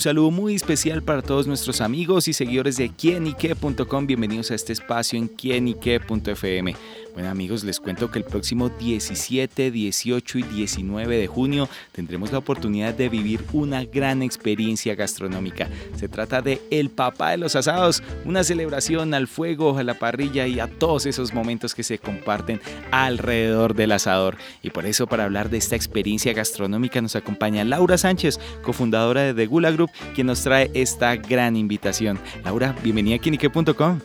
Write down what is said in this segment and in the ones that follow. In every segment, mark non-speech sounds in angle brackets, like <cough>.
saludo muy especial para todos nuestros amigos y seguidores de quienique.com. Bienvenidos a este espacio en quienique.fm. Bueno amigos, les cuento que el próximo 17, 18 y 19 de junio tendremos la oportunidad de vivir una gran experiencia gastronómica. Se trata de El Papá de los Asados, una celebración al fuego, a la parrilla y a todos esos momentos que se comparten alrededor del asador. Y por eso para hablar de esta experiencia gastronómica nos acompaña Laura Sánchez, cofundadora de The Gula Group, quien nos trae esta gran invitación. Laura, bienvenida a Kinique.com.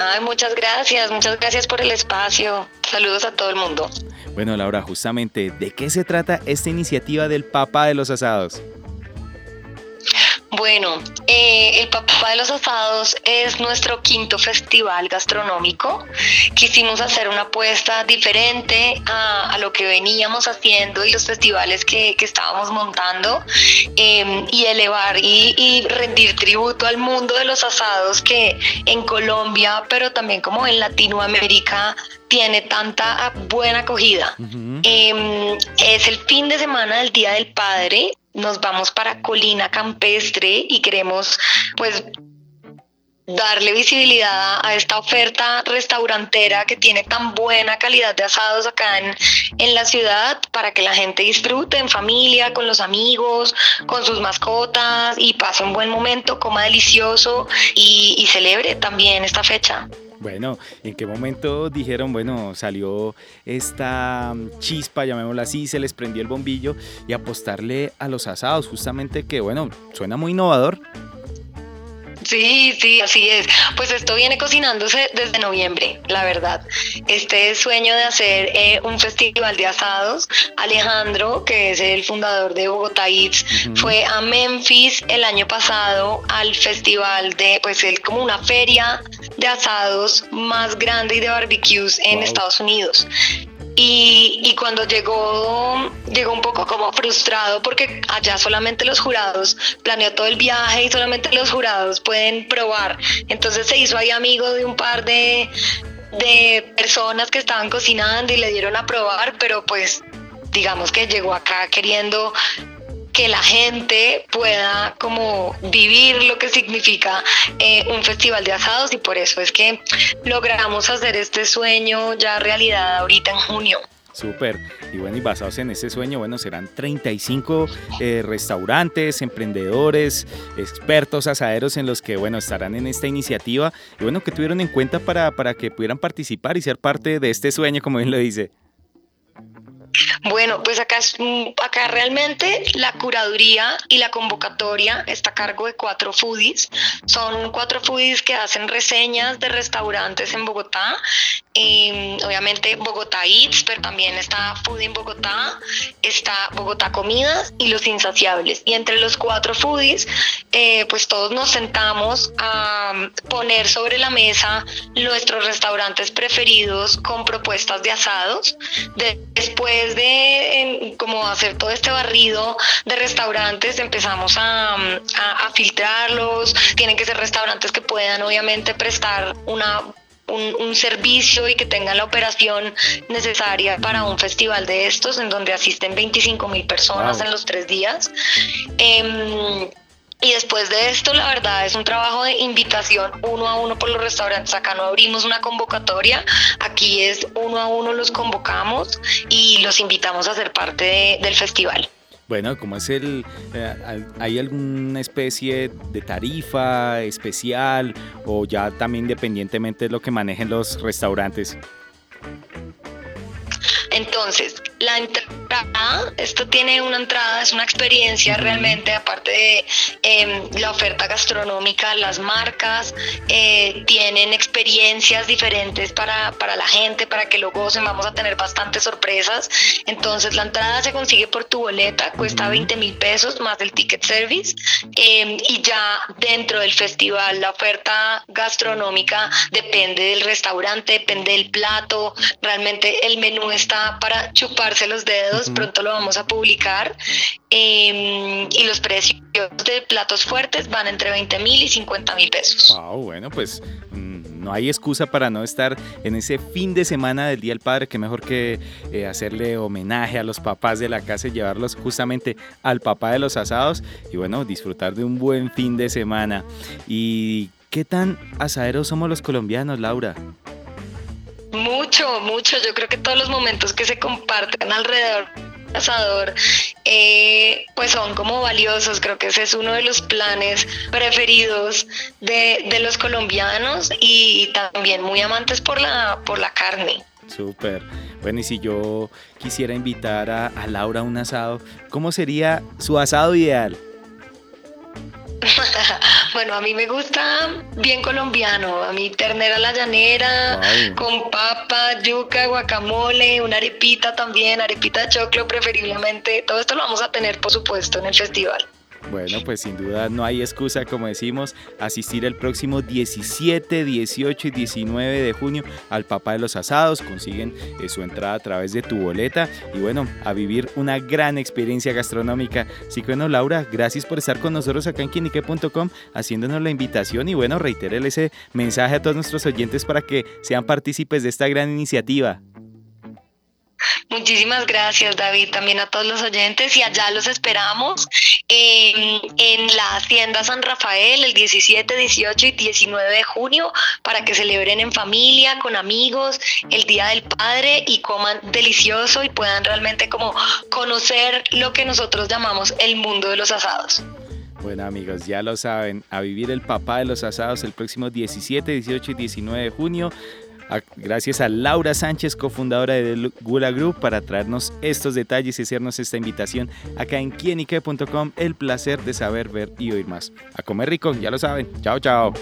Ay, muchas gracias, muchas gracias por el espacio. Saludos a todo el mundo. Bueno, Laura, justamente, ¿de qué se trata esta iniciativa del Papá de los Asados? Bueno, eh, el Papá de los Asados es nuestro quinto festival gastronómico. Quisimos hacer una apuesta diferente a, lo que veníamos haciendo y los festivales que, estábamos montando em, y elevar y, rendir tributo al mundo de los asados que en Colombia, pero también como en Latinoamérica, tiene tanta buena acogida. Em, es el fin de semana del Día del Padre nos vamos para Colina Campestre y queremos pues darle visibilidad a esta oferta restaurantera que tiene tan buena calidad de asados acá en, en, la ciudad para que la gente disfrute en familia, con los amigos, con sus mascotas y pase un buen momento, coma delicioso y, y celebre también esta fecha. Bueno, ¿en qué momento dijeron, bueno, salió esta chispa, llamémosla así, se les prendió el bombillo y apostarle a los asados? Justamente que, bueno, suena muy innovador, Sí, sí, así es. Pues esto viene cocinándose desde noviembre, la verdad. Este sueño de hacer eh, un festival de asados, Alejandro, que es el fundador de Bogotá Eats, fue a Memphis el año pasado al festival de, pues él como una feria de asados más grande y de barbecues en Estados Unidos. Y, cuando llegó, llegó un poco como frustrado porque allá solamente los jurados planeó todo el viaje y solamente los jurados pueden probar. Entonces se hizo ahí amigo de un par de, de personas que estaban cocinando y le dieron a probar, pero pues digamos que llegó acá queriendo que la gente pueda como vivir lo que significa eh, un festival de asados y por eso es que logramos hacer este sueño ya realidad ahorita en junio. Súper. Y bueno, y basados en ese sueño, bueno, serán 35 eh, restaurantes, emprendedores, expertos asaderos en los que, bueno, estarán en esta iniciativa y bueno, que tuvieron en cuenta para, para que pudieran participar y ser parte de este sueño, como bien lo dice. Bueno, pues acá, acá realmente la curaduría y la convocatoria está a cargo de cuatro foodies. Son cuatro foodies que hacen reseñas de restaurantes en Bogotá. obviamente Bogotá Eats, pero también está Foodie en Bogotá, está Bogotá Comidas y Los Insaciables. Y entre los cuatro foodies, eh, pues todos nos sentamos a poner sobre la mesa nuestros restaurantes preferidos con propuestas de asados. después de como hacer todo este barrido de restaurantes, empezamos a, filtrarlos. Tienen que ser restaurantes que puedan obviamente prestar una un, servicio y que tengan la operación necesaria para un festival de estos, en donde asisten 25 mil personas en los tres días. Em, y después de esto, la verdad, es un trabajo de invitación uno a uno por los restaurantes. Acá no abrimos una convocatoria, aquí es uno a uno los convocamos y los invitamos a ser parte del festival. Bueno, ¿cómo es el... Eh, ¿Hay alguna especie de tarifa especial o ya también independientemente de lo que manejen los restaurantes? Entonces, la entrada, esto tiene una entrada, es una experiencia realmente, aparte de em, la oferta gastronómica, las marcas eh, tienen experiencias diferentes para, la gente, para que lo gocen, vamos a tener bastantes sorpresas. Entonces, la entrada se consigue por tu boleta, cuesta 20 mil pesos más el ticket service em, y ya dentro del festival la oferta gastronómica depende del restaurante, depende del plato, realmente el menú está para chupar los dedos, pronto lo vamos a publicar. Em, y los precios de platos fuertes van entre 20 mil y 50 mil pesos. Wow, bueno, pues mm, no hay excusa para no estar en ese fin de semana del Día del Padre, que mejor que eh, hacerle homenaje a los papás de la casa y llevarlos justamente al papá de los asados y bueno, disfrutar de un buen fin de semana. ¿Y qué tan asaderos somos los colombianos, Laura? Mucho, mucho. Yo creo que todos los momentos que se comparten alrededor asador, eh, pues son como valiosos. Creo que ese es uno de los planes preferidos de, los colombianos y también muy amantes por la, por la carne. Súper. Bueno, y si yo quisiera invitar a, a Laura a un asado, ¿cómo sería su asado ideal? <laughs> bueno, a mí me gusta bien colombiano. A mí ternera a la llanera, con papa, yuca, guacamole, una arepita también, arepita de choclo preferiblemente. Todo esto lo vamos a tener, por supuesto, en el festival. Bueno, pues sin duda no hay excusa, como decimos, asistir el próximo 17, 18 y 19 de junio al Papá de los Asados. Consiguen eh, su entrada a través de tu boleta y bueno, a vivir una gran experiencia gastronómica. Así que bueno, Laura, gracias por estar con nosotros acá en quinique.com haciéndonos la invitación y bueno, reiterarle ese mensaje a todos nuestros oyentes para que sean partícipes de esta gran iniciativa. Muchísimas gracias, David, también a todos los oyentes y allá los esperamos en, la Hacienda San Rafael el 17, 18 y 19 de junio para que celebren en familia, con amigos, el Día del Padre y coman delicioso y puedan realmente como conocer lo que nosotros llamamos el mundo de los asados. Bueno amigos, ya lo saben, a vivir el papá de los asados el próximo 17, 18 y 19 de junio gracias a Laura Sánchez, cofundadora de Gula Group, para traernos estos detalles y hacernos esta invitación acá en quienique.com. El placer de saber, ver y oír más. A comer rico, ya lo saben. Chao, chao.